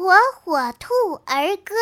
火火兔儿歌。